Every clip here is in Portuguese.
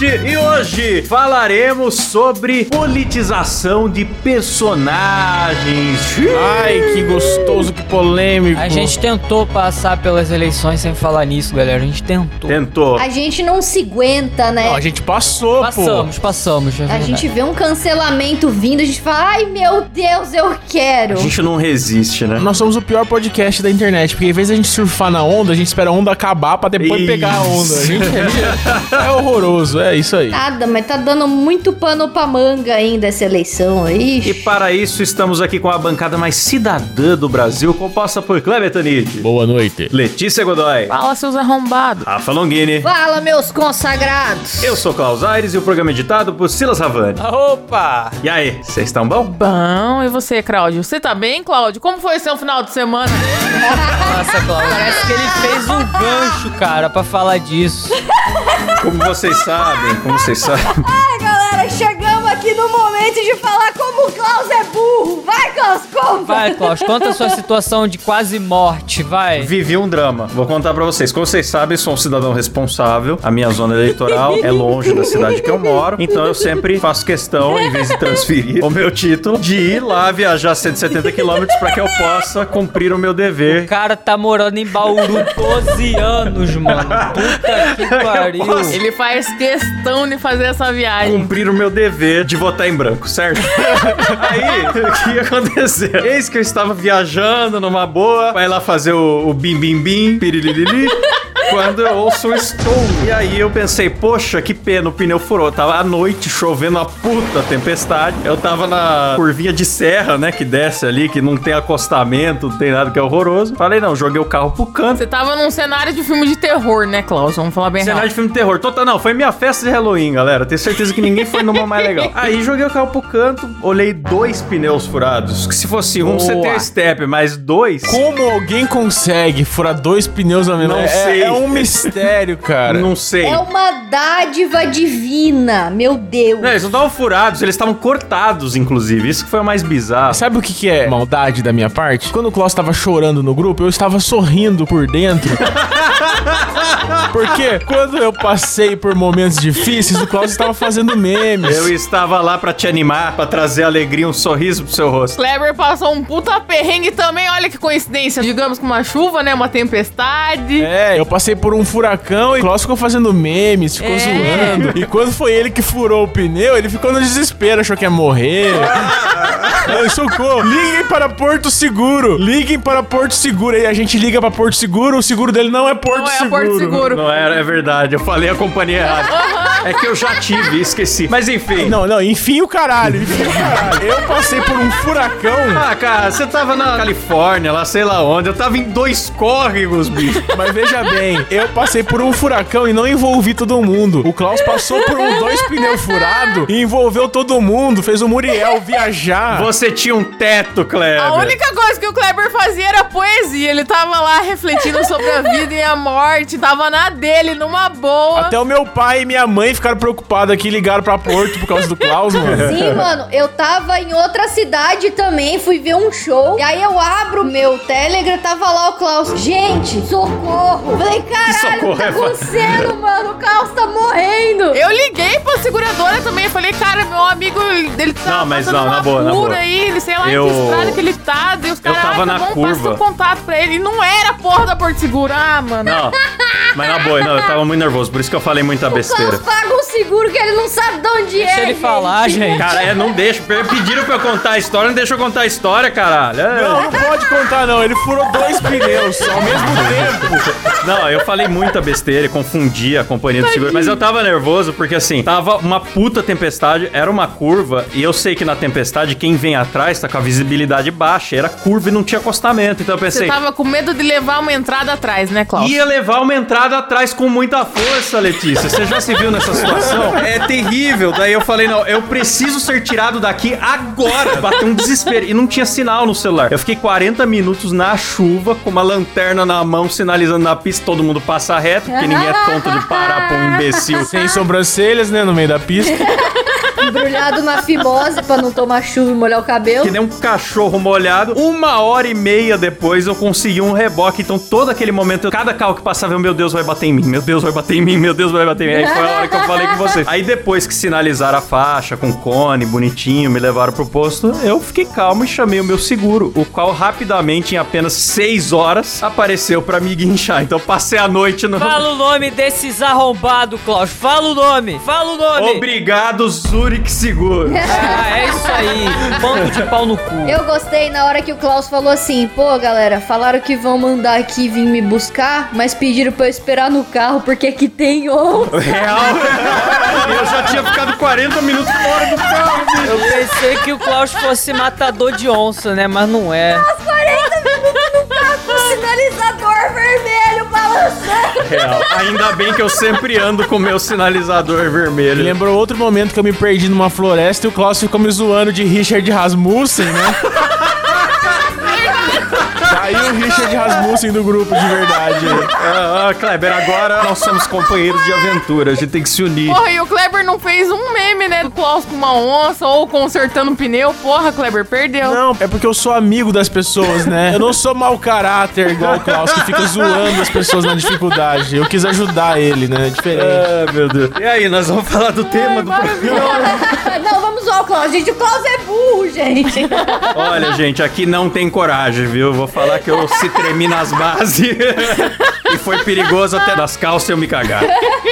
Podcast e hoje falaremos sobre politização de personagens. Ai, que gostoso, que polêmico. A gente tentou passar pelas eleições sem falar nisso, galera. A gente tentou. Tentou. A gente não se aguenta, né? Não, a gente passou, Passamos, passamos. é A verdade. gente vê um cancelamento vindo, a gente fala, ai meu Deus, eu quero. A gente não resiste, né? pô. Nós somos o pior podcast da internet, porque em vez de a gente surfar na onda, a gente espera a onda acabar pra depois Isso. pegar a onda. A gente é, é horroroso, é isso aí. Nada, mas tá dando muito pano pra manga ainda essa eleição. E Ixi. para isso estamos aqui com a bancada mais cidadã do Brasil, composta por Kleber Tanid, Boa noite. Letícia Godoy, Fala, seus arrombados. Rafa Longini. Fala, meus consagrados. Eu sou Klaus Aires e o programa é editado por Silas Ravani. Opa! E aí, vocês estão bom? Bom, e você, Cláudio? Você tá bem, Cláudio? Como foi seu final de semana? Nossa, Cláudio, parece que ele fez um gancho, cara, pra falar disso. Como vocês sabem, como vocês sabem, no momento de falar como o Klaus é burro. Vai, Klaus, conta. Vai, Cláudio, conta a sua situação de quase morte, vai. vivi um drama. Vou contar pra vocês. Como vocês sabem, sou um cidadão responsável. A minha zona eleitoral é longe da cidade que eu moro. Então eu sempre faço questão, em vez de transferir o meu título, de ir lá viajar 170 quilômetros pra que eu possa cumprir o meu O dever. cara tá morando em Bauru 12 anos, mano. Puta que pariu. Ele faz questão de fazer essa viagem. Cumprir o meu dever de votar em branco, certo? Aí, o que ia acontecer? Eis que eu estava viajando numa boa, vai lá fazer o, o bim bim bim, pirilili, quando eu ouço um estouro. E aí eu pensei, poxa, que pena, o pneu furou. Tava à noite, chovendo a puta tempestade. Eu tava na curvinha de serra, né, que desce ali, que não tem acostamento, não tem nada que é horroroso. Falei, não, joguei o carro pro canto. Você tava num cenário de filme de terror, né, Klaus? Vamos falar bem Cenário de rápido. filme de terror. Total, não, foi minha festa de Halloween, galera. Tenho certeza que ninguém foi numa mais legal. Aí joguei o carro pro canto, olhei dois pneus furados. Que se fosse um, você Boa. tem step, mas dois. Como alguém consegue furar dois pneus na mesma Não é, sei. É um mistério, cara. Não sei. É uma dádiva divina, meu Deus. Não, eles não estavam furados, eles estavam cortados, inclusive. Isso que foi o mais bizarro. Sabe o que, que é maldade da minha parte? Quando o Klaus tava chorando no grupo, eu estava sorrindo por dentro. Porque quando eu passei por momentos difíceis, o Klaus estava fazendo memes. Eu estava lá pra te animar, pra trazer alegria, um sorriso pro seu rosto. Kleber passou um puta perrengue também, olha que coincidência. Digamos com uma chuva, né? Uma tempestade. É, eu passei por um furacão e o Klaus ficou fazendo memes, ficou É. zoando. E quando foi ele que furou o pneu, ele ficou no desespero, achou que ia morrer. Ai, socorro! Liguem para Porto Seguro! Liguem para Porto Seguro! Aí a gente liga para Porto Seguro, o seguro dele não é Porto Não é Seguro. Porto Seguro. Não era, é verdade. Eu falei a companhia errada. É que eu já tive, esqueci. Mas enfim. Não, não, enfim o caralho, enfim o caralho. Eu passei por um furacão. Ah, cara, você tava na Califórnia, lá sei lá onde. Eu tava em dois córregos, bicho. Mas veja bem, eu passei por um furacão e não envolvi todo mundo. O Klaus passou por um dois pneus furados e envolveu todo mundo, fez o Muriel viajar. Você tinha um teto, Kleber. A única coisa que o Kleber fazia era poesia. Ele tava lá refletindo sobre a vida e a morte. Tava na dele, numa boa. Até o meu pai e minha mãe ficaram preocupados aqui e ligaram pra Porto por causa do Klaus, mano. Sim, mano, eu tava em outra cidade também, fui ver um show. E aí eu abro meu Telegram, tava lá o Klaus. Gente, socorro! Falei, caralho, o que tá socorro é acontecendo, mano? O Klaus tá morrendo. Eu liguei pra seguradora também. Falei, cara, meu amigo, ele tá Não, mas passando não, na boa, na boa. aí, ele sei lá Eu- em que estrada que ele tá. E os Eu caras, tava ah, na tá bom, curva. o contato pra ele. E não era a porra da Porto Seguro. Ah, mano. Não, mas na boa, não, eu tava muito nervoso, por isso que eu falei muita O besteira. Klaus paga um seguro que ele não sabe de onde Deixa é. ele gente. falar, gente. Cara, é, não deixa. Pediram pra eu contar a história, não deixa eu contar a história, caralho. É. Não, não pode contar não, ele furou dois pneus ao mesmo tempo. Não, eu falei muita besteira e confundi a companhia do seguro. Mas eu tava nervoso porque, assim, tava uma puta tempestade, era uma curva, e eu sei que na tempestade quem vem atrás tá com a visibilidade baixa, era curva e não tinha acostamento. Então eu Você pensei, tava com medo de levar uma entrada atrás, né, Klaus? ia levar uma entrada atrás com muita força, Letícia. Você já se viu nessa situação? É terrível. Daí eu falei, não, eu preciso ser tirado daqui agora. Bateu um desespero. E não tinha sinal no celular. Eu fiquei 40 minutos na chuva, com uma lanterna na mão, sinalizando na pista, todo mundo passa reto, porque ninguém é tonto de parar pra um imbecil. Sem sobrancelhas, né, no meio da pista. Embrulhado na fimose pra não tomar chuva e molhar o cabelo. Que nem um cachorro molhado. Uma hora e meia depois eu consegui um reboque. Então, todo aquele momento, cada carro que passava, eu, meu Deus, vai bater em mim. Meu Deus, vai bater em mim. Meu Deus, vai bater em mim. Aí foi a hora que eu falei com vocês. Aí depois que sinalizaram a faixa com cone, bonitinho, me levaram pro posto, eu fiquei calmo e chamei o meu seguro. O qual rapidamente, em apenas seis horas, apareceu pra me guinchar. Então, eu passei a noite no. Fala o nome desses arrombados, Klaus. Fala o nome. Fala o nome. Obrigado, Zurich Seguro. Ah, é isso aí. Bando de pau no cu. Eu gostei na hora que o Klaus falou assim: pô, galera, falaram que vão mandar aqui vir me buscar, mas pediram pra eu esperar no carro porque aqui tem onça. Real. eu já tinha ficado 40 minutos fora do carro, bicho. Eu pensei que o Klaus fosse matador de onça, né? Mas não é. Os 40 minutos no carro com o sinalizador vermelho balançando. Real. Ainda bem que eu sempre ando com o meu sinalizador Me vermelho. lembrou outro momento que eu me perdi numa floresta e o Klaus ficou me zoando de Richard Rasmussen, né? Rasmussen do grupo de verdade. Ah, ah, Kleber, agora nós somos companheiros de aventura. A gente tem que se unir. Porra, e o Kleber não fez um meme, né? Do Klaus com uma onça ou consertando um pneu. Porra, Kleber, perdeu. Não, é porque eu sou amigo das pessoas, né? Eu não sou mau caráter igual o Klaus, que fica zoando as pessoas na dificuldade. Eu quis ajudar ele, né? É diferente. Ah, meu Deus. E aí, nós vamos falar do tema do programa. Não, vamos zoar o Klaus. Gente, o Klaus é burro, gente. Olha, gente, aqui não tem coragem, viu? Vou falar que eu se tremi nas bases. e foi perigoso até das calças eu me cagar.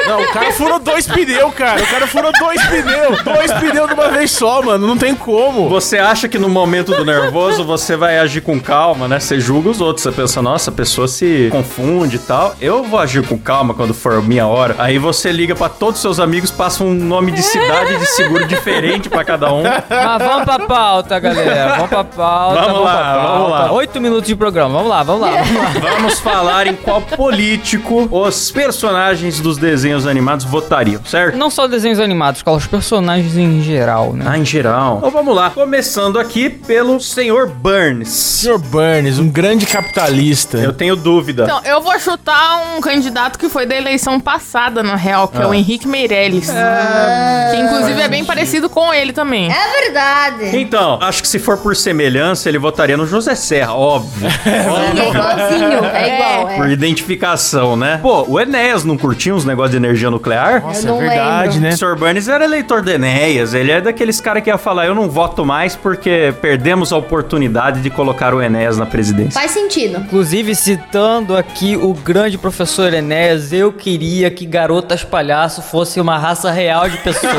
Não, o cara furou dois pneus, cara. O cara furou dois pneus. Dois pneus de uma vez só, mano. Não tem como. Você acha que no momento do nervoso você vai agir com calma, né? Você julga os outros. Você pensa, nossa, a pessoa se confunde e tal. Eu vou agir com calma quando for minha hora. Aí você liga pra todos os seus amigos, passa um nome de cidade de seguro diferente pra cada um. Mas vamos pra pauta, galera. Vamos pra pauta. Vamos lá, pra pauta. vamos lá. Oito minutos de programa. Vamos lá, vamos lá, vamos lá. Vamos falar em qual político os personagens dos desenhos animados votariam, certo? Não só desenhos animados, Klaus, personagens em geral, né? Ah, em geral. Então vamos lá. Começando aqui pelo senhor Burns. Sr. Burns, um grande capitalista. Eu tenho dúvida. Então, eu vou chutar um candidato que foi da eleição passada, na real, que é o Henrique Meirelles. Que inclusive é bem parecido com ele também. É verdade. Então, acho que se for por semelhança, ele votaria no José Serra, óbvio. É igualzinho. É igual, Por é. Identificação, né? Pô, o Enéas não curtia uns negócios de energia nuclear? Nossa, é verdade, lembro. né? O Sr. Burns era eleitor do Enéas. Ele é daqueles caras que ia falar: eu não voto mais porque perdemos a oportunidade de colocar o Enéas na presidência. Faz sentido. Inclusive, citando aqui o grande professor Enéas, eu queria que garotas palhaço fosse uma raça real de pessoas.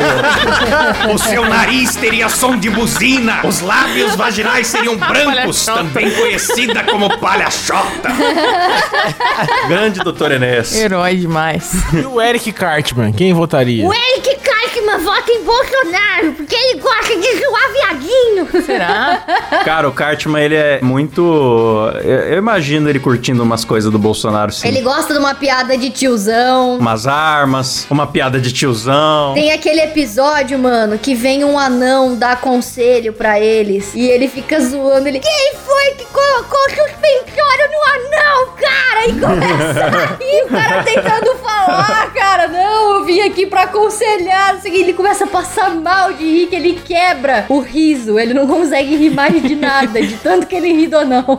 O seu nariz teria som de buzina. Os lábios vaginais seriam brancos, também conhecida como palhaçota. Grande doutor Enéas. Herói demais. E o Eric Cartman, quem votaria? O Eric Cartman vota em Bolsonaro porque ele gosta de zoar viadinho. Será? Cara, o Cartman, ele é muito. Eu, eu imagino ele curtindo umas coisas do Bolsonaro, sim. Ele gosta de uma piada de tiozão. Umas armas, uma piada de tiozão. Tem aquele episódio, mano, que vem um anão dar conselho pra eles e ele fica zoando ele. Quem foi que colocou suspensório no anão, cara? E começa a rir, o cara tentando falar, cara. Não, eu vim aqui pra aconselhar. Que. Ele começa a passar mal de rir, que ele quebra o riso. Ele não consegue rir mais de nada, de tanto que ele ri do anão.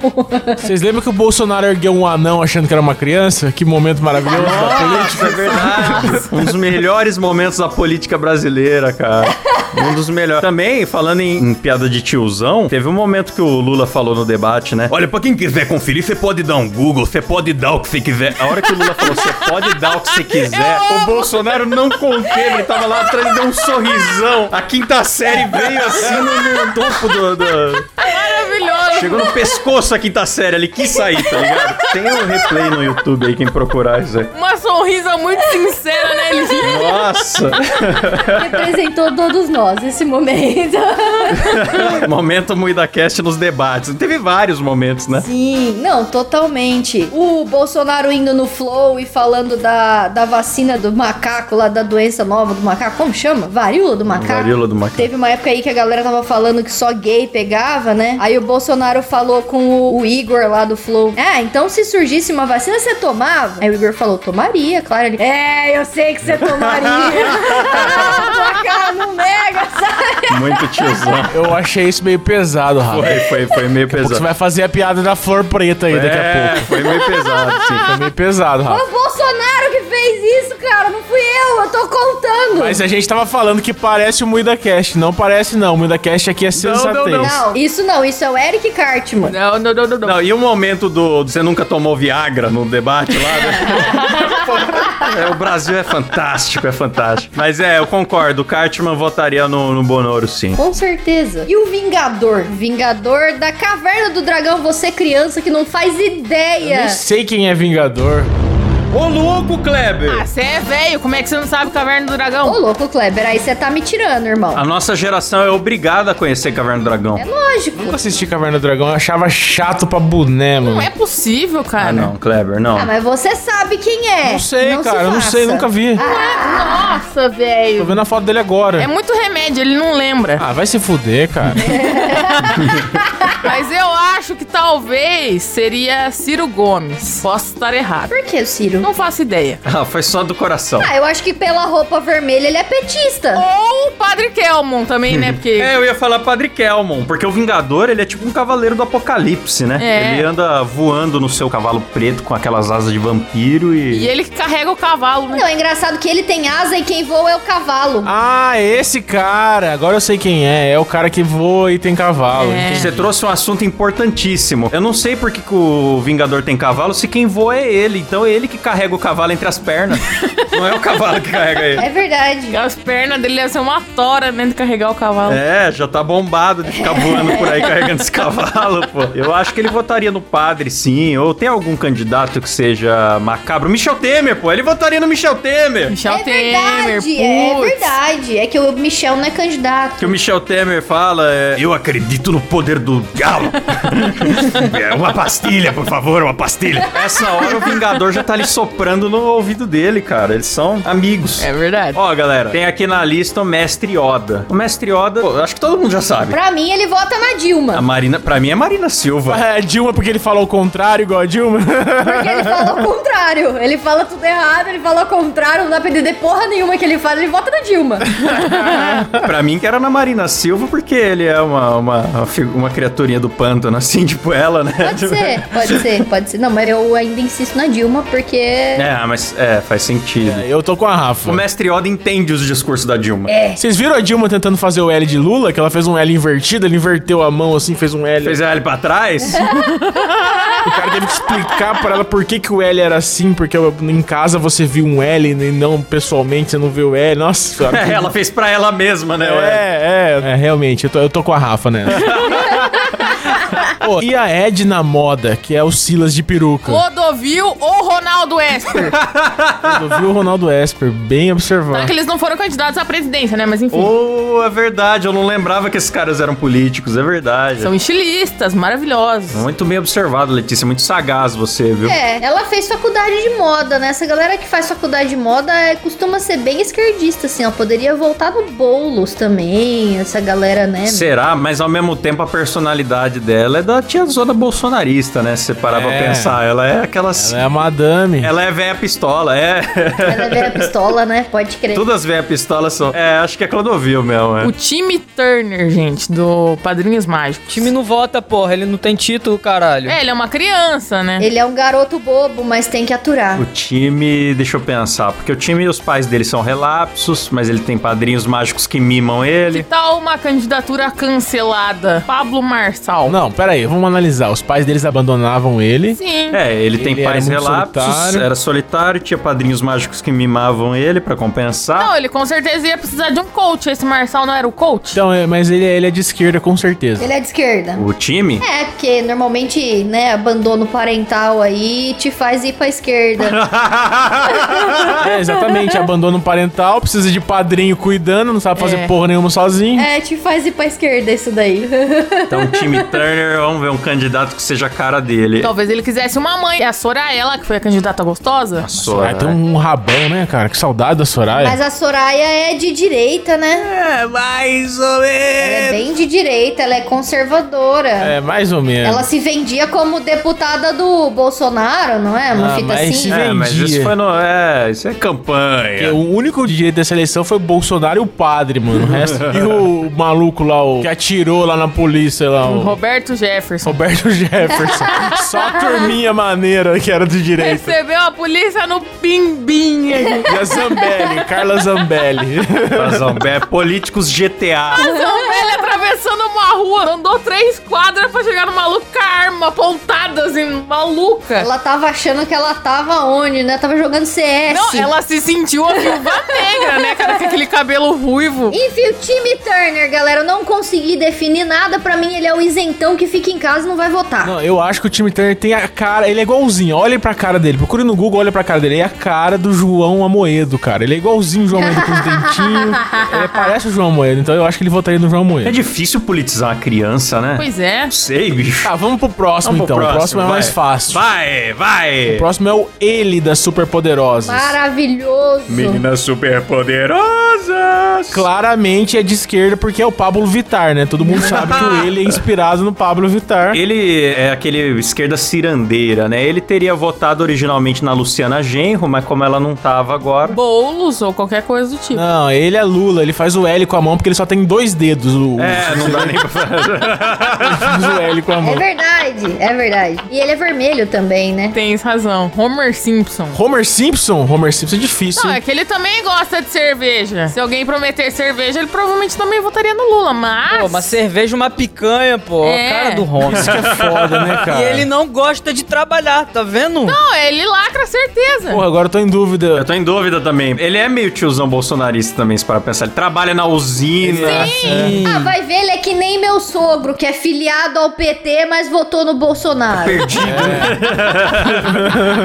Vocês lembram que o Bolsonaro ergueu um anão achando que era uma criança? Que momento maravilhoso da política. É verdade. um dos melhores momentos da política brasileira, cara. Um dos melhores. Também, falando em, em piada de tiozão, teve um momento que o Lula falou no debate, né? Olha, pra quem quiser conferir, você pode dar um Google, você pode dar o que você quiser. A hora que o Lula falou, você pode dar o que você quiser, o Bolsonaro não conteve, ele tava lá atrás e deu um sorrisão. A quinta série veio assim no, no topo do- do, Maravilhoso. Chegou no pescoço a quinta série, ele quis sair, tá ligado? Tem um replay no YouTube aí, quem procurar isso aí. Uma sorrisa muito sincera, né, ele? Nossa! Representou todos nós esse momento. Momento MuidaCast nos debates. Teve vários momentos, né? Sim, não, totalmente. O Bolsonaro indo no Flow e falando da, da vacina do macaco, lá da doença nova do macaco, como chama? Varíola do macaco? Varíola do macaco. Teve uma época aí que a galera tava falando que só gay pegava, né? Aí o Bolsonaro falou com o, o Igor lá do Flow. É, então se surgisse uma vacina, você tomava? Aí o Igor falou, tomaria, claro. Ele, é, eu sei que você tomaria. tua cara não nega, sabe? Muito tiozão. Eu achei isso meio pesado, Rafa. Foi, foi, foi meio Você pesado. vai fazer a piada da flor preta aí daqui a É, pouco. foi meio pesado, sim. Foi meio pesado, Rafa. Fez isso, cara. Não fui eu, eu tô contando. Mas a gente tava falando que parece o Muida Cast. Não parece, não. O Muida Cast aqui é sensatez. não, não. Não, isso não, isso é o Eric Cartman. Não, não, não, não, não. Não, e o momento do, do você nunca tomou Viagra no debate lá, né? É, o Brasil é fantástico, é fantástico. Mas é, eu concordo, o Cartman votaria no, no Bonoro, sim. Com certeza. E o Vingador? Vingador da Caverna do Dragão, você criança que não faz Eu ideia. nem sei quem é Vingador. Ô, louco, Kleber! Ah, você é velho, como é que você não sabe Caverna do Ô, Dragão? louco, Kleber, aí você tá me tirando, irmão. A nossa geração é obrigada a conhecer Caverna do Dragão. É lógico. Nunca assisti Caverna do Dragão. Eu achava chato pra boné, mano. Não é possível, cara. Ah, não, Kleber, não. Ah, mas você sabe quem é. Não sei, se cara. Eu não sei, nunca vi. Nossa, Tô velho. vendo a foto dele agora. É muito remédio, ele não lembra. Ah, vai se fuder, cara. Mas eu acho que talvez seria Ciro Gomes. Posso estar errado. Por que, Ciro? Não faço ideia. Ah, foi só do coração. Ah, eu acho que pela roupa vermelha ele é petista. Ou o Padre Kelmon também, né? Porque. É, eu ia falar Padre Kelmon, porque o Vingador, ele é tipo um cavaleiro do apocalipse, né? É. Ele anda voando no seu cavalo preto com aquelas asas de vampiro E e... ele que carrega o cavalo, né? Não, é engraçado que ele tem asa e quem voa é o cavalo. Ah, esse cara. Agora eu sei quem é. É o cara que voa e tem cavalo. É. Você trouxe um assunto importantíssimo. Eu não sei por que, que o Vingador tem cavalo se quem voa é ele. Então é ele que carrega o cavalo entre as pernas. não é o cavalo que carrega ele. É verdade. As pernas dele iam ser uma tora, né? De carregar o cavalo. É, já tá bombado de ficar voando por aí carregando esse cavalo, pô. Eu acho que ele votaria no padre, sim. Ou tem algum candidato que seja macabro? Michel Temer, pô. Ele votaria no Michel Temer. Michel é Temer, verdade, é verdade. É que o Michel não é candidato. que o Michel Temer fala é: Eu acredito no poder do é, uma pastilha, por favor, uma pastilha. Essa hora o Vingador já tá ali soprando no ouvido dele, cara. Eles são amigos. É verdade. Ó, galera, tem aqui na lista o Mestre Yoda. O Mestre Yoda, pô, acho que todo mundo já sabe. Pra mim, ele vota na A Dilma. Marina, pra mim é Marina Silva. É, Dilma, porque ele falou o contrário, igual a Dilma. Porque ele fala o contrário. Ele fala tudo errado, ele fala o contrário, não dá pra entender porra nenhuma que ele fala, ele vota na Dilma. Pra mim que era na Marina Silva, porque ele é uma, uma, uma, fi- uma criaturinha do pântano, assim, tipo ela, né? Pode ser, pode ser, pode ser. Não, mas eu ainda insisto na Dilma, porque. É, mas é, faz sentido. Eu tô com a Rafa. O mestre Yoda entende os discursos da Dilma. É. Vocês viram a Dilma tentando fazer o L de Lula? Que ela fez um L invertido, ele inverteu a mão assim, fez um L. Fez a L pra trás? O cara teve que explicar pra ela por que, que o L era assim, porque em casa você viu um L e não pessoalmente você não viu o L. Nossa senhora. É, ela fez pra ela mesma, né? É, é, é, realmente, eu tô, eu tô com a Rafa, né? Pô, e a Edna Moda, que é o Silas de peruca. Clodovil ou Ronaldo Esper? Eu vi o Ronaldo Esper, bem Só observado. que eles não foram candidatos à presidência, né? Mas enfim. Oh, é verdade, eu não lembrava que esses caras eram políticos, é verdade. São estilistas, maravilhosos. Muito bem observado, Letícia, muito sagaz você, viu? É, ela fez faculdade de moda, né? Essa galera que faz faculdade de moda é, costuma ser bem esquerdista, assim, ó. Poderia voltar no Boulos também, essa galera, né? Será? Mas ao mesmo tempo a personalidade dela é da tia Zona bolsonarista, né? Se você parar pra É. pensar, ela é aquelas... Ela é a madame. Ela é velha pistola, é. Ela é velha pistola, né? Pode crer. Todas as velhas pistolas são. É, acho que é Clodovil mesmo, é. O time Turner, gente, do Padrinhos Mágicos. O time não vota, porra. Ele não tem título, caralho. É, ele é uma criança, né? Ele é um garoto bobo, mas tem que aturar. O time, deixa eu pensar, porque o time, os pais dele são relapsos, mas ele tem padrinhos mágicos que mimam Que ele. tal uma candidatura cancelada? Pablo Marçal. Não, pera aí, vamos analisar. Os pais deles abandonavam ele. Sim. É, ele, tem Ele era pais relapsos, solitário. era solitário, tinha padrinhos mágicos que mimavam ele pra compensar. Não, ele com certeza ia precisar de um coach. Esse Marçal não era o coach? Então, é, mas ele, ele é de esquerda, com certeza. Ele é de esquerda. O time? É, porque normalmente, né, abandono parental aí te faz ir pra esquerda. É, exatamente. Abandono parental, precisa de padrinho cuidando, não sabe fazer É. porra nenhuma sozinho. é, te faz ir pra esquerda isso daí. Então, time Turner, vamos ver um candidato que seja a cara dele. Talvez ele quisesse uma mãe. É a Soraya, que foi a candidata gostosa. Soraya tem um rabão, né, cara? Que saudade da Soraya. Mas a Soraya é de direita, né? É, mais ou Ela é menos. bem de direita, ela é conservadora. É, mais ou menos. Ela se vendia como deputada do Bolsonaro, não é? Uma Ah, fita mas assim. se É, mas vendia. isso foi no. É, isso é Porque campanha. o único direito dessa eleição foi o Bolsonaro e o padre, mano. O resto. e o maluco lá, o que atirou lá na polícia lá, o Roberto Jefferson. Roberto Jefferson. Só a turminha maneira que era de direita. Recebeu a polícia no bimbim. E a Zambelli, Carla Zambelli. Razão, é políticos GTA. Ele atravessando uma rua, andou três quadras pra chegar no maluco com a arma apontada, assim, maluca. Ela tava achando que ela tava onde, né? Tava jogando CS. Não, ela se sentiu a viúva negra, né, cara? Com aquele cabelo ruivo. Enfim, o time Turner, galera, eu não consegui definir nada. Pra mim, ele é o isentão que fica em casa e não vai votar. Não, eu acho que o time Turner tem a cara. Ele é igualzinho. Olhem pra cara dele. Procure no Google, olha pra cara dele. Ele é a cara do João Amoedo, cara. Ele é igualzinho o João Amoedo com os dentinhos. Ele parece o João Amoedo. Então eu acho que ele votaria no João É Amoedo. difícil politizar uma criança, né? Pois é. Não sei, bicho. Tá, vamos pro próximo Vamos pro então. o próximo é vai. mais fácil. Vai, vai. O próximo é o Ele das Superpoderosas. Maravilhoso. Meninas super poderosas. Claramente é de esquerda porque é o Pablo Vittar, né? Todo mundo sabe que o Ele é inspirado no Pablo Vittar. Ele é aquele esquerda cirandeira, né? Ele teria votado originalmente na Luciana Genro, mas como ela não tava agora. Boulos ou qualquer coisa do tipo. Não, ele é Lula. Ele faz o L com a mão porque ele só tem dois dedos. O, É, não dá nem pra fazer. faz o L com a É mão. verdade, é verdade. E ele é vermelho também, né? Tens razão. Homer Simpson. Homer Simpson? Homer Simpson é difícil. Não, hein? é que ele também gosta de cerveja. Se alguém prometer cerveja, ele provavelmente também votaria no Lula, mas... Pô, uma cerveja, uma picanha, pô. É. A cara do Isso que é foda, né, cara? E ele não gosta de trabalhar, tá vendo? Não, ele lacra certeza. Porra, agora eu tô em Eu dúvida. tô em dúvida também. Ele é meio tiozão bolsonarista também, se para pensar. Ele trabalha na usina. Sim. Ah, vai ver, ele é que nem meu sogro, que é filiado ao PT, mas votou no Bolsonaro. Perdido, né?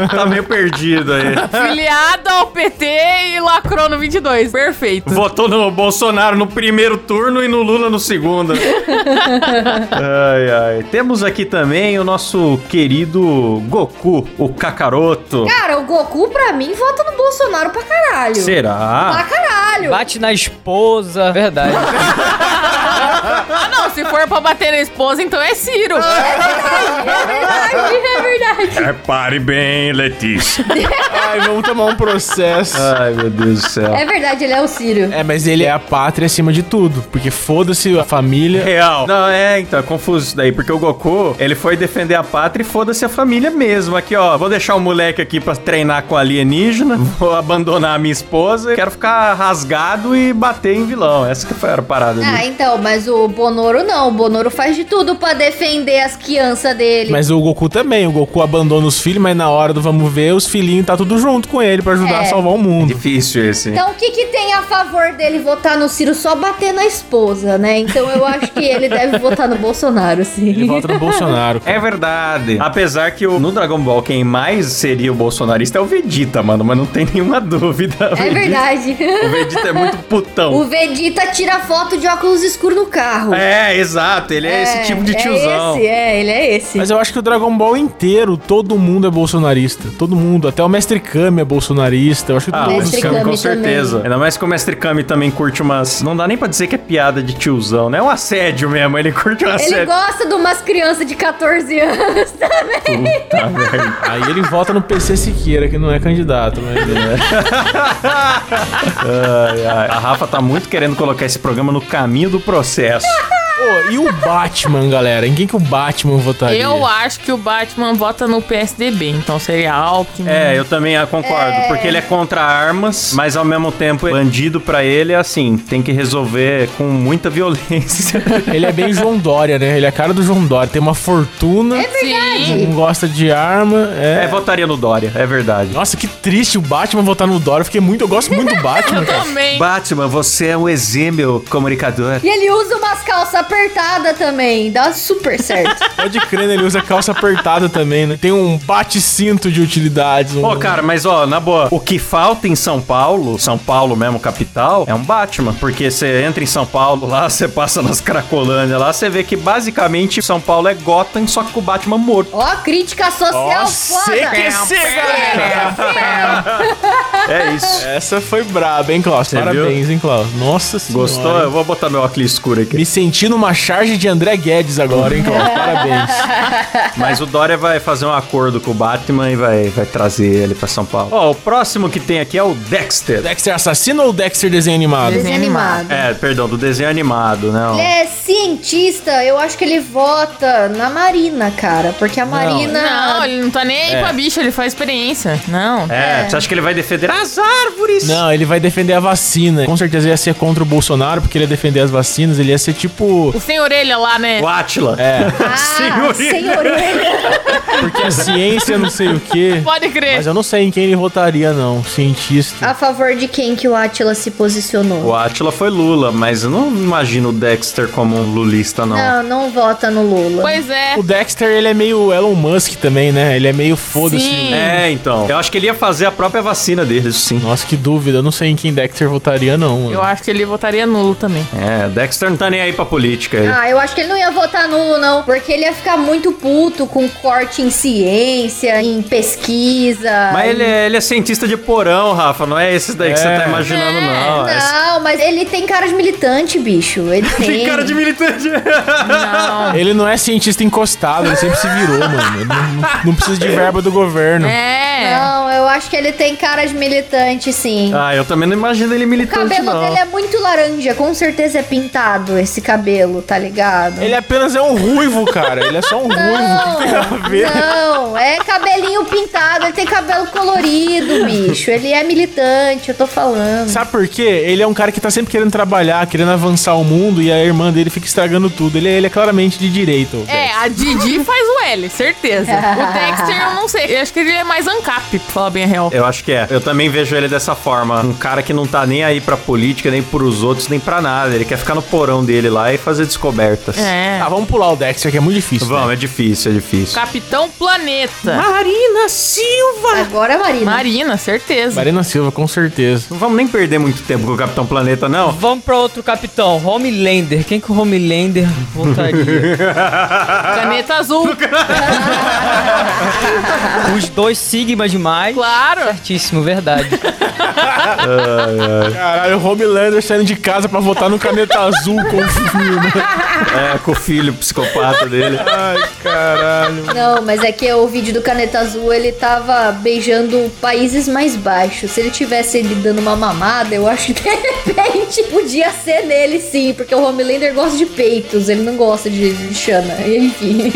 tá meio perdido aí. Filiado ao PT e lacrou no 22. Perfeito. Votou no Bolsonaro no primeiro turno e no Lula no segundo. ai, ai. Temos aqui também o nosso querido Goku, o Kakaroto. Cara, o Goku, pra mim, vota no Bolsonaro pra caralho. Pra Será? caralho. Bate na esposa. Verdade. Ah, não, se for pra bater na esposa, então é Ciro. É verdade, é verdade. Repare bem, Letícia. Ai, vamos tomar um processo. Ai, meu Deus do céu. É verdade, ele é o Ciro. É, mas ele é a pátria acima de tudo. Porque foda-se a família. Real. Não, é, então, é confuso isso daí, porque o Goku, ele foi defender a pátria e foda-se a família mesmo. Aqui, ó, vou deixar o moleque aqui pra treinar com alienígena, vou abandonar a minha esposa, quero ficar rasgado e bater em vilão. Essa que foi a parada Ah, dele. então, mas o Bonoro não. O Bonoro faz de tudo pra defender as crianças dele. Mas o Goku também. O Goku abandona os filhos, mas na hora do vamos ver, os filhinhos tá tudo junto com ele pra ajudar É. a salvar o mundo. Difícil esse. Então, o que que tem a favor dele votar no Ciro só bater na esposa, né? Então, eu acho que ele deve votar no Bolsonaro, sim. Ele volta no Bolsonaro. É verdade. Apesar que o- no Dragon Ball quem mais seria o bolsonarista é o Vegeta, mano, mas não tem nenhuma dúvida. O É Vegeta- verdade. O Vegeta é muito putão. O Vegeta tira foto de óculos escuros no carro. É, exato. Ele é, esse tipo de tiozão. É esse, é, ele é esse. Mas eu acho que o Dragon Ball inteiro, todo mundo é bolsonarista. Todo mundo. Até o Mestre Kami é bolsonarista. Eu acho que Ah, todo o mundo. Mestre Kami, com certeza. também. Ainda mais que o Mestre Kami também curte umas. Não dá nem pra dizer que é piada de tiozão, né? É um assédio mesmo. Ele curte um Ele assédio. gosta de umas crianças de 14 anos também. Puta merda. Aí ele vota no PC Siqueira, que não é candidato, mas. Ai, ai. A Rafa tá muito querendo colocar esse programa no caminho do processo. Yes. Pô, e o Batman, galera? Em quem que o Batman votaria? Eu acho que o Batman vota no PSDB, então seria Alckmin. É, eu também ah, concordo, porque ele é contra armas, mas ao mesmo tempo, bandido pra ele é assim, tem que resolver com muita violência. Ele é bem João Dória, né? Ele é a cara do João Dória. Tem uma fortuna, É verdade. não gosta de arma. É, É. votaria no Dória, é verdade. Nossa, que triste o Batman votar no Dória. Eu fiquei muito. Eu gosto muito do Batman, cara. Também. Batman, você é um exímio comunicador. E ele usa umas calças apertada também. Dá super certo. Pode crer, né? Ele usa calça apertada também, né? Tem um bate-cinto de utilidades. Um... Pô, cara, mas ó, na boa, o que falta em São Paulo, São Paulo mesmo, capital, é um Batman. Porque você entra em São Paulo lá, você passa nas Cracolândia lá, você vê que basicamente São Paulo é Gotham, só que com o Batman morto. Ó, crítica social Nossa, foda. CQC, galera! É isso. Essa foi braba, hein, Klaus? Você Parabéns, hein, Klaus? Nossa senhora. Gostou? Eu vou botar meu óculos escuro aqui. Me senti numa charge de André Guedes agora, hein, Klaus? Parabéns. Mas o Dória vai fazer um acordo com o Batman e vai, vai trazer ele pra São Paulo. Ó, o próximo que tem aqui é o Dexter. Dexter assassino ou Dexter desenho animado? Desenho animado. É, perdão, do desenho animado, né? Ele é cientista, eu acho que ele vota na Marina, cara. Porque a Marina. Não, ele não tá nem aí É. com a bicha, ele faz experiência. Não. É, você acha que ele vai defender as árvores? Não, ele vai defender a vacina. Com certeza ia ser contra o Bolsonaro, porque ele ia defender as vacinas. Ele ia ser tipo. O sem orelha lá, né? O Átila. É, Ah, Senhorina. sem orelha. porque a ciência não sei o quê. Pode crer. Mas eu não sei em quem ele votaria, não. Cientista. A favor de quem que o Atila se posicionou? O Átila foi Lula, mas eu não imagino o Dexter como um lulista, não. Não, não vota no Lula. Pois é. O Dexter, ele é meio Elon Musk também, né? Ele é meio foda-se. É, então. Eu acho que ele ia fazer a própria vacina dele, sim. Nossa, que dúvida. Eu não sei em quem Dexter votaria, não. mano. Eu acho que ele votaria nulo também. É, Dexter não tá nem aí pra política. Ele. Ah, eu acho que ele não ia votar nulo, não. Porque ele ia ficar muito puto com corte em ciência, em pesquisa. Mas em- ele é, ele é cientista de porão, Rafa. Não é esses daí que você É. tá imaginando, É. não. É- Não, mas ele tem cara de militante, bicho. Ele tem. Tem cara de militante. Não. Ele não é cientista encostado, ele sempre se virou, mano. Não, não- não precisa de verba do governo. É. Não, eu acho que ele tem cara de militante, sim. ah, eu também não imagino ele O militante, cabelo não. dele é muito laranja, com certeza é pintado esse cabelo, tá ligado? Ele apenas é um ruivo, cara. Ele é só um ruivo. O que tem a ver? Não, é cabelinho pintado, ele tem cabelo colorido, bicho. Ele é militante, eu tô falando. Sabe por quê? Ele é um cara que tá sempre querendo trabalhar, querendo avançar o mundo e a irmã dele fica estragando tudo. Ele, é- ele é claramente de direita. o É, a Didi faz o L, certeza. O Dexter, eu não sei. Eu acho que ele é mais ANCAP, pra falar bem a real. Eu acho que é. Eu também vejo ele dessa forma. Um cara que não tá nem aí pra política, nem pros outros, nem pra nada. Ele quer ficar no porão dele lá e fazer descobertas. É. Ah, vamos pular o Dexter, que é muito difícil. Vamos, né? é difícil, é difícil. Capitão Planeta. Marina Silva! Agora é Marina. Marina, certeza. Marina Silva, com certeza. Não vamos nem perder muito tempo com o Capitão Planeta, não. Vamos pra outro capitão, Homelander. Quem que o Homelander votaria? Caneta azul. Os dois Sigma demais. Claro. Certíssimo, verdade. Caralho, o Homelander saindo de casa pra votar no caneta azul com o filme. É, com o filho psicopata dele. Ai, caralho. Não, mas é que o vídeo do Caneta Azul, ele tava beijando países mais baixos. Se ele tivesse ele dando uma mamada, eu acho que de repente podia ser nele sim, porque o Homelander gosta de peitos, ele não gosta de, de Xana. Enfim,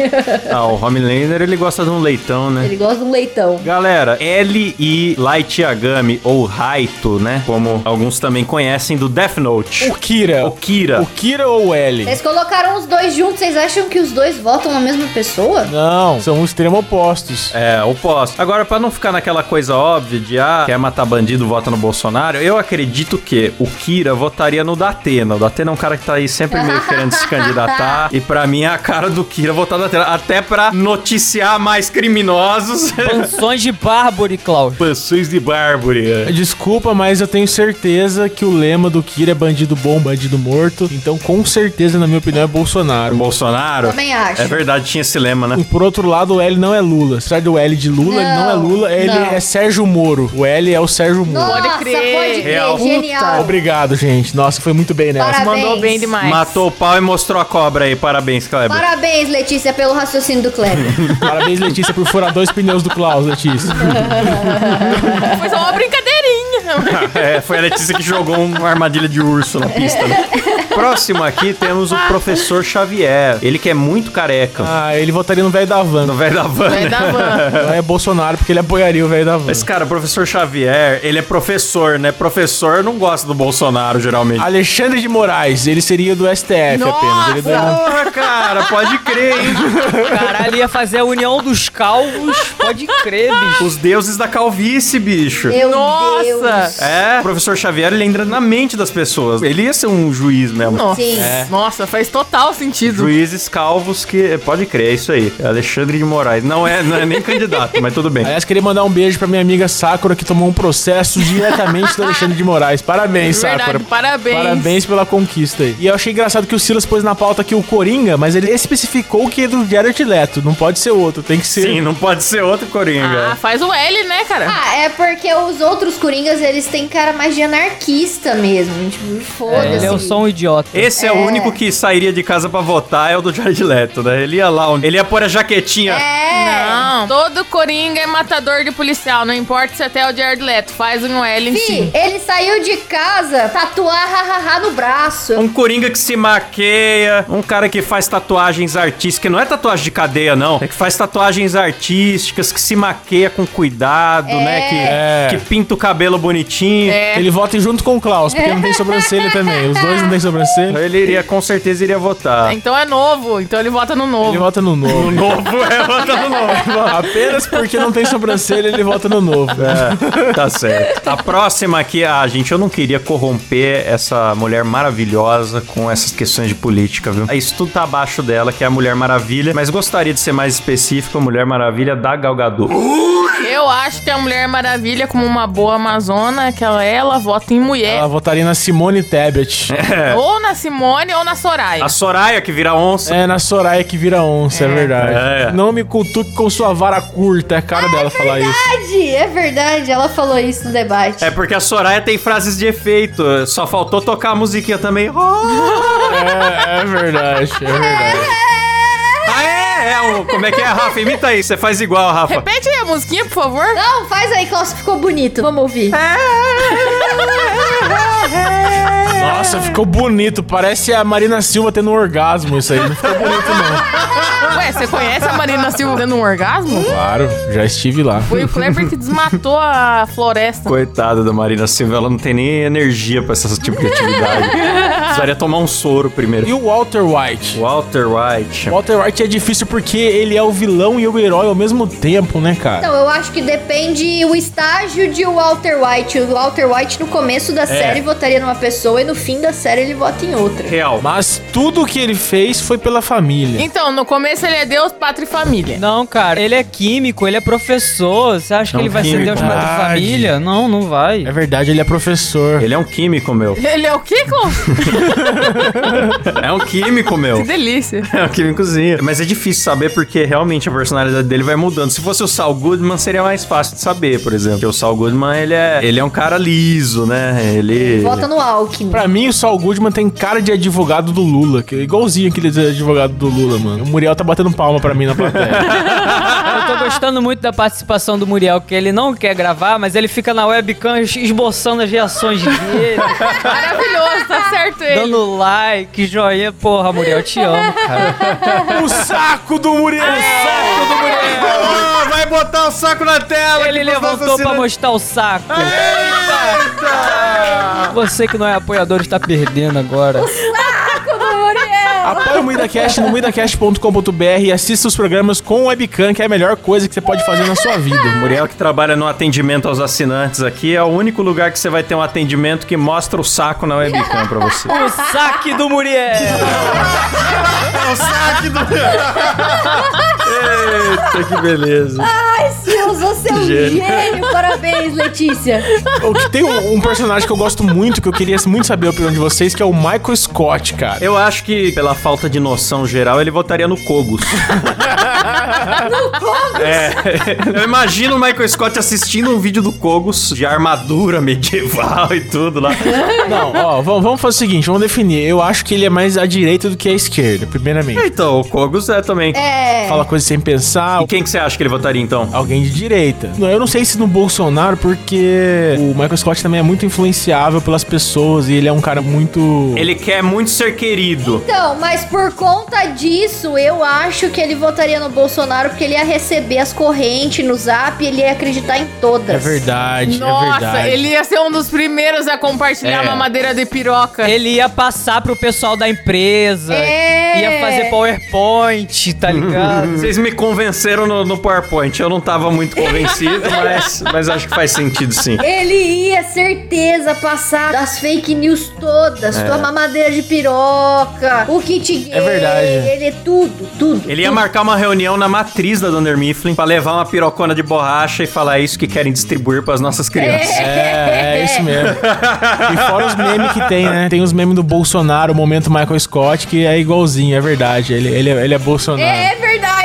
Ah, o Homelander, ele gosta de um leitão, né? ele gosta de um leitão. Galera, L.I. Light Yagami, ou Raito, né? Como alguns também conhecem, do Death Note. O Kira. O Kira. O Kira ou o L? Vocês colocaram os dois juntos, vocês acham que os dois votam na mesma pessoa? Não, são extremo opostos. É, oposto. Agora, pra não ficar naquela coisa óbvia de, ah, quer matar bandido, vota no Bolsonaro, eu acredito que o Kira votaria no Datena. O Datena é um cara que tá aí sempre meio querendo se candidatar. E pra mim é a cara do Kira votar no Datena. Até pra noticiar mais criminosos. Pansões de Bárbaro, Klaus. Pansões de Bárbara. Desculpa, mas eu tenho certeza que o lema do Kira é bandido bom, bandido morto. Então, com certeza, na minha opinião, é Bolsonaro. Bolsonaro? Também acho. É verdade, tinha esse lema, né? E por outro lado, o L não é Lula. Apesar do L de Lula, ele não é Não, Lula, ele não. é Sérgio Moro. O L é o Sérgio Moro. Nossa, Pode crer. pode crer, Real. genial. Obrigado, gente. Nossa, foi muito bem nessa. Parabéns. Mandou bem demais. Matou o pau e mostrou a cobra aí. Parabéns, Kleber. Parabéns, Letícia, pelo raciocínio do Kleber. Parabéns, Letícia, por furar dois pneus do Klaus, Letícia. Foi só uma brincadeirinha. É, foi a Letícia que jogou uma armadilha de urso na pista, né? Próximo aqui temos o professor Xavier. Ele que é muito careca. Ah, ele votaria no velho da van. No velho da van. Vai né? dar van. Não é Bolsonaro, porque ele apoiaria o velho da van. Mas, cara, o professor Xavier, ele é professor, né? Professor não gosta do Bolsonaro, geralmente. Alexandre de Moraes, ele seria do STF Nossa! apenas. Ele daria- Porra, cara, pode crer, hein? Caralho, ia fazer a união dos calvos. Pode crer, bicho. Os deuses da calvície, bicho. Meu Nossa! Deus. É, o professor Xavier, ele entra na mente das pessoas. Ele ia ser um juiz mesmo. Nossa. Sim. Nossa, faz total sentido. Juízes calvos que. Pode crer, é isso aí. É Alexandre de Moraes. Não é, não é nem candidato, mas tudo bem. Aliás, queria mandar um beijo pra minha amiga Sakura, que tomou um processo diretamente do Alexandre de Moraes. Parabéns, Verdade, Sakura. parabéns. Parabéns pela conquista aí. E eu achei engraçado que o Silas pôs na pauta aqui o Coringa, mas ele especificou que é do Jared Leto. Não pode ser outro, tem que ser. Sim, não pode ser outro Ah, Coringa. faz o L, né, cara? Ah, é porque os outros Coringas, eles têm cara mais de anarquista mesmo. Tipo, foda-se. Ele é só um idiota. Esse é. o único que sairia de casa pra votar, é o do Jared Leto, né? Ele ia lá, onde- ele ia pôr a jaquetinha. É. Não, todo Coringa é matador de policial, não importa se até é o Jared Leto, faz um L em Fi, si. ele saiu de casa tatuar hahaha no braço. Um Coringa que se maqueia, um cara que faz tatuagens artísticas, que não é tatuagem de cadeia, não. É que faz tatuagens artísticas, que se maqueia com cuidado, né? Que, É. que pinta o cabelo bonitinho. É. Ele vota junto com o Klaus, porque não tem sobrancelha também. Os dois não têm sobrancelha. Ele iria, com certeza, iria votar. Então é novo, então ele vota no novo. Ele vota no novo. Novo é votar no novo. Apenas porque não tem sobrancelha, ele vota no novo. É, tá certo. A próxima aqui, ah, gente, eu não queria corromper essa mulher maravilhosa com essas questões de política, viu? Isso tudo tá abaixo dela, que é a Mulher Maravilha, mas gostaria de ser mais específico, a Mulher Maravilha da Gal Gadot. Eu acho que a Mulher Maravilha, como uma boa amazona que ela é, ela vota em mulher. Ela votaria na Simone Tebet. Ou na Simone ou na Soraya. A Soraya, que vira onça. É na Soraya que vira onça, é, verdade. É. Não me cutuque com sua vara curta, é a cara dela falar isso. Verdade, é verdade. Ela falou isso no debate. É porque a Soraya tem frases de efeito, só faltou tocar a musiquinha também. É, é verdade, é verdade. É? é o, como é que é, Rafa? Imita aí, você faz igual, Rafa. Repete aí a musiquinha, por favor. Não, faz aí, Klaus, ficou bonito. Vamos ouvir. Nossa, ficou bonito. Parece a Marina Silva tendo um orgasmo isso aí. Não ficou bonito, não. Ué, você conhece a Marina Silva dando um orgasmo? Claro, já estive lá. Foi o Kleber que desmatou a floresta. Coitada da Marina Silva, ela não tem nem energia pra esse tipo de atividade. Precisaria tomar um soro primeiro. E o Walter White? Walter White. O Walter White é difícil porque ele é o vilão e o herói ao mesmo tempo, né, cara? Então, eu acho que depende o estágio de Walter White. O Walter White, no começo da série, votaria numa pessoa e no fim da série ele vota em outra. Real. Mas tudo que ele fez foi pela família. Então, no começo ele é Deus, pátria e família. Não, cara, ele é químico, ele é professor. Você acha que Não, ele vai ser químico. Deus para Verdade. família? Não, não vai. É verdade, ele é professor. Ele é um químico, meu. Ele é o quê, Klaus? É um químico, Que meu. delícia. É um químicozinho. Mas é difícil saber porque realmente a personalidade dele vai mudando. Se fosse o Saul Goodman, seria mais fácil de saber, por exemplo. Porque o Saul Goodman, ele é, ele é um cara liso, né? Ele... Vota no Alckmin. Pra mim, o Saul Goodman tem cara de advogado do Lula, que é igualzinho aquele advogado do Lula, mano. O Muriel tá batendo palma pra mim na plateia. Eu tô gostando muito da participação do Muriel, que ele não quer gravar, mas ele fica na webcam esboçando as reações dele, Maravilhoso, tá certo ele. dando like, joinha. Porra, Muriel, te amo, cara. o saco do Muriel! O saco do Muriel! Ah, vai botar o saco na tela! Ele levantou pra mostrar o saco. Você que não é apoiador está perdendo agora. O MuidaCast no muidacast.com.br e assista os programas com webcam, que é a melhor coisa que você pode fazer na sua vida. Muriel que trabalha no atendimento aos assinantes aqui é o único lugar que você vai ter um atendimento que mostra o saco na webcam pra você. O saque do Muriel. É o saque do... Eita, que beleza. Ai, Silas, você é um Gênio. gênio. Parabéns, Letícia. O que tem um, um personagem que eu gosto muito, que eu queria muito saber a opinião de vocês, que é o Michael Scott, cara. Eu acho que, pela falta de noção geral, ele votaria no Cogos. no Cogos? É. Eu imagino o Michael Scott assistindo um vídeo do Cogos de armadura medieval e tudo lá. Não, ó, vamos, vamos fazer o seguinte, vamos definir. Eu acho que ele é mais à direita do que à esquerda, primeiramente. Então, o Cogos é também. É. Fala coisa sem pensar. E quem que você acha que ele votaria, então? Alguém de direita. Não, Eu não sei se no Bolsonaro, porque o Michael Scott também é muito influenciável pelas pessoas e ele é um cara muito. Ele quer muito ser querido. Então, mas por conta disso, eu acho que ele votaria no Bolsonaro porque ele ia receber as correntes no zap e ele ia acreditar em todas. É verdade, é Nossa, verdade. ele ia ser um dos primeiros a compartilhar É. uma madeira de piroca. Ele ia passar pro pessoal da empresa. É. É. Ia fazer PowerPoint, tá ligado? Vocês me convenceram no, no PowerPoint. Eu não tava muito convencido, mas, mas acho que faz sentido sim. Ele ia, certeza, passar das fake news todas. É. Tua mamadeira de piroca, o kit gay. É verdade. Ele é tudo, tudo. Ele ia tudo. marcar uma reunião na matriz da Dunder Mifflin pra levar uma pirocona de borracha e falar isso que querem distribuir pras nossas crianças. É, é isso mesmo. E fora os memes que tem, né? Tem os memes do Bolsonaro, o momento Michael Scott, que é igualzinho, é verdade. Ele, ele, é- ele é Bolsonaro. É, é verdade.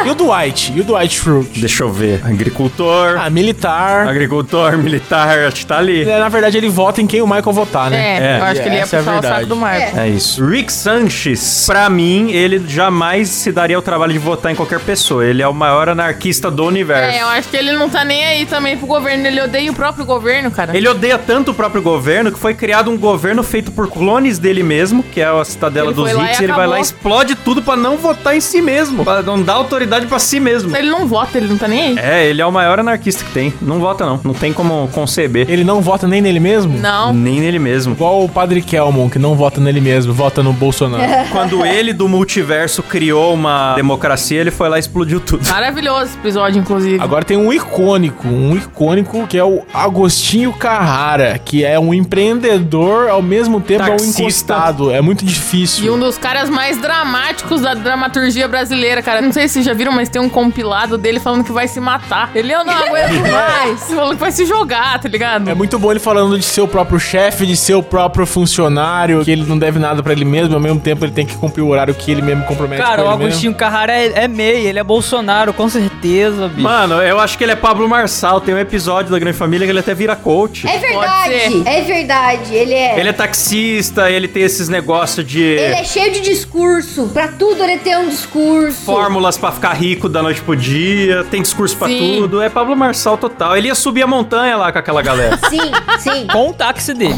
E o Dwight? E o Dwight Schrute? Deixa eu ver. Agricultor. Ah, militar. Agricultor, militar, acho que tá ali. É, Na verdade, ele vota em quem o Michael votar, né? É, eu acho que ele ia essa é a puxar o saco verdade. do Marco. É isso. Rick Sanchez, pra mim, ele jamais se daria o trabalho de votar em qualquer pessoa. Ele é o maior anarquista do universo. É, eu acho que ele não tá nem aí também pro governo. Ele odeia o próprio governo, cara. Ele odeia tanto o próprio governo que foi criado um governo feito por clones dele mesmo, que é a cidadela Ele dos foi lá ricos, e ele vai lá e explode tudo pra não votar em si mesmo, Pra não dar autoridade pra si mesmo. Ele não vota, ele não tá nem aí. É, ele é o maior anarquista que tem. Não vota não, não tem como conceber. Ele não vota nem nele mesmo? Não. Nem nele mesmo. Igual o Padre Kelmon, que não vota nele mesmo, vota no Bolsonaro. Quando ele do multiverso criou uma democracia, ele foi lá e explodiu tudo. Maravilhoso esse episódio, inclusive. Agora tem um icônico, um icônico que é o Agostinho Carrara, que é um empreendedor ao mesmo tempo é um Taxista. encostado. É muito difícil. E um dos caras mais dramáticos da dramaturgia brasileira, cara. Não sei se já viram, mas tem um compilado dele falando que vai se matar. Ele, eu não aguento mais. Falando que vai se jogar, tá ligado? É muito bom ele falando de ser o próprio chefe, de ser o próprio funcionário, que ele não deve nada pra ele mesmo, ao mesmo tempo ele tem que cumprir o horário que ele mesmo compromete Cara, com o Agostinho Carrara é, é MEI, ele é Bolsonaro, com certeza, bicho. Mano, eu acho que ele é Pablo Marçal. Tem um episódio da Grande Família que ele até vira coach. É verdade, é verdade. Ele é. Ele é taxista, ele tem esses negócios de Ele é cheio de discurso. Pra tudo ele tem um discurso. fórmulas pra ficar rico da noite pro dia, tem discurso pra Sim. tudo. É Pablo Marçal total. Ele ia subir a montanha lá com aquela galera. Sim, sim. Com o táxi dele.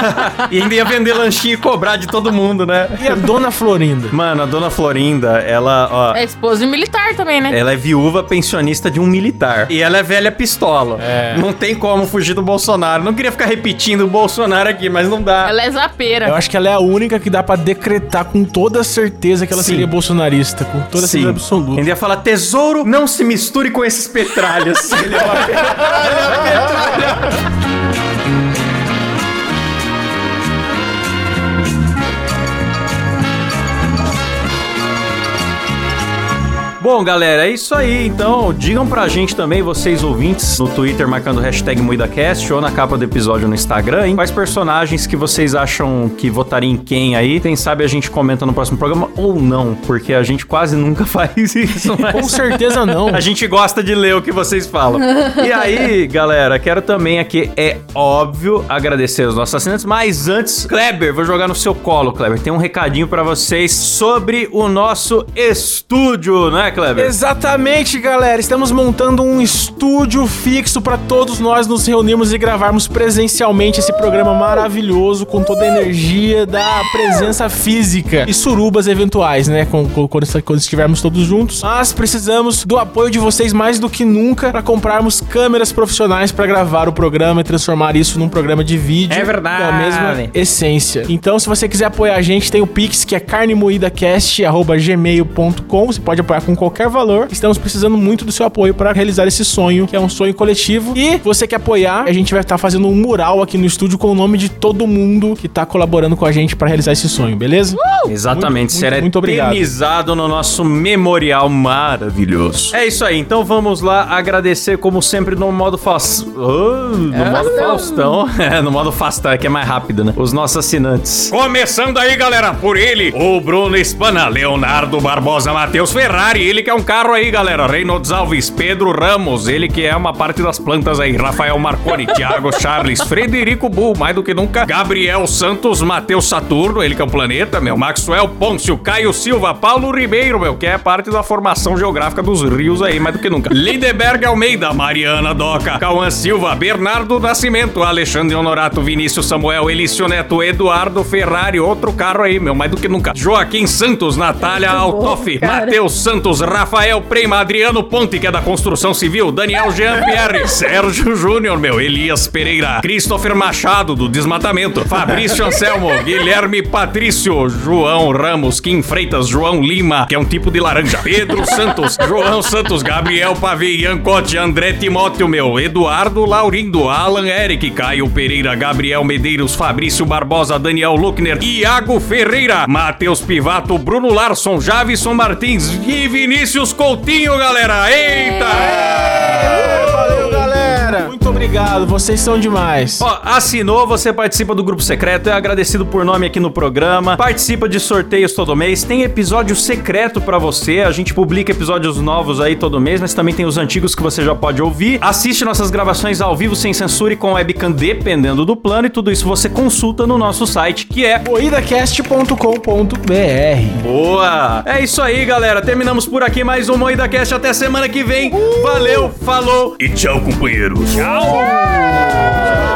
e ainda ia vender lanchinho e cobrar de todo mundo, né? E a Dona Florinda? Mano, a dona Florinda, ela, ó. É esposa de militar também, né? Ela é viúva pensionista de um militar. E ela é velha pistola. É. Não tem como fugir do Bolsonaro. Não queria ficar repetindo o Bolsonaro aqui, mas não dá. Ela é zapeira. Eu acho que ela é a única que dá pra decretar com toda certeza que ela Sim. seria bolsonarista, com toda Sim. certeza absoluta. Ainda ia falar, tesouro, não se misture com esses petralhas. Ele é uma petralha. Bom, galera, é isso aí. Então, digam pra gente também, vocês ouvintes, no Twitter, marcando o hashtag MuidaCast ou na capa do episódio no Instagram, hein? quais personagens que vocês acham que votariam em quem aí. Quem sabe a gente comenta no próximo programa ou não, porque a gente quase nunca faz isso, mas... Com certeza não. A gente gosta de ler o que vocês falam. E aí, galera, quero também aqui, é óbvio, agradecer os nossos assinantes, mas antes, Kleber, vou jogar no seu colo, Kleber. Tem um recadinho pra vocês sobre o nosso estúdio, né, Kleber? Exatamente, galera. Estamos montando um estúdio fixo para todos nós nos reunirmos e gravarmos presencialmente esse programa maravilhoso com toda a energia da presença física e surubas eventuais, né? Com, com- quando, quando estivermos todos juntos. Mas precisamos do apoio de vocês mais do que nunca para comprarmos câmeras profissionais para gravar o programa e transformar isso num programa de vídeo É verdade. com a mesma essência. Então, se você quiser apoiar a gente, tem o Pix, que é carnemoidacast.gmail.com. Você pode apoiar com qualquer valor. Estamos precisando muito do seu apoio para realizar esse sonho, que é um sonho coletivo. E você que apoiar, a gente vai estar fazendo um mural aqui no estúdio com o nome de todo mundo que tá colaborando com a gente para realizar esse sonho, beleza? Exatamente, Muito, será muito, muito obrigado. eternizado no nosso memorial maravilhoso. É isso aí, então vamos lá agradecer, como sempre, no modo Faustão. no modo Faustão. É, no modo Fastão, que é mais rápido, né? Os nossos assinantes. Começando aí, galera, por ele, o Bruno Espana, Leonardo Barbosa, Matheus Ferrari, ele que é um carro aí, galera. Reynolds Alves, Pedro Ramos, ele que é uma parte das plantas aí. Rafael Marconi, Thiago Charles, Frederico Bull, mais do que nunca. Gabriel Santos, Matheus Saturno, ele que é um planeta, meu. Maxwell Pôncio, Caio Silva, Paulo Ribeiro, meu, que é parte da formação geográfica dos rios aí, mais do que nunca. Lindeberg Almeida, Mariana Doca, Cauã Silva, Bernardo Nascimento, Alexandre Honorato, Vinícius Samuel, Elício Neto, Eduardo Ferrari, outro carro aí, meu, mais do que nunca. Joaquim Santos, Natália Altoff, Matheus Santos, Rafael Prema, Adriano Ponte, que é da construção civil, Daniel Jean Pierre, Sérgio Júnior, meu, Elias Pereira, Christopher Machado, do Desmatamento, Fabrício Anselmo, Guilherme Patrício, João Ramos, Kim Freitas, João Lima, que é um tipo de laranja, Pedro Santos, João Santos, Gabriel Pavei, Ian Cote, André Timóteo, meu, Eduardo Laurindo, Alan Eric, Caio Pereira, Gabriel Medeiros, Fabrício Barbosa, Daniel Luckner, Iago Ferreira, Matheus Pivato, Bruno Larson, Javison Martins e Vinícius Coutinho, galera. Eita! Valeu, galera. Muito obrigado, vocês são demais. Ó, assinou, você participa do grupo secreto, é agradecido por nome aqui no programa, participa de sorteios todo mês, tem episódio secreto pra você, a gente publica episódios novos aí todo mês, mas também tem os antigos que você já pode ouvir. Assiste nossas gravações ao vivo sem censura e com webcam dependendo do plano e tudo isso você consulta no nosso site, que é moidacast.com.br Boa! É isso aí, galera. Terminamos por aqui mais um Moída Cast. Até semana que vem. Valeu, falou e tchau, 加油！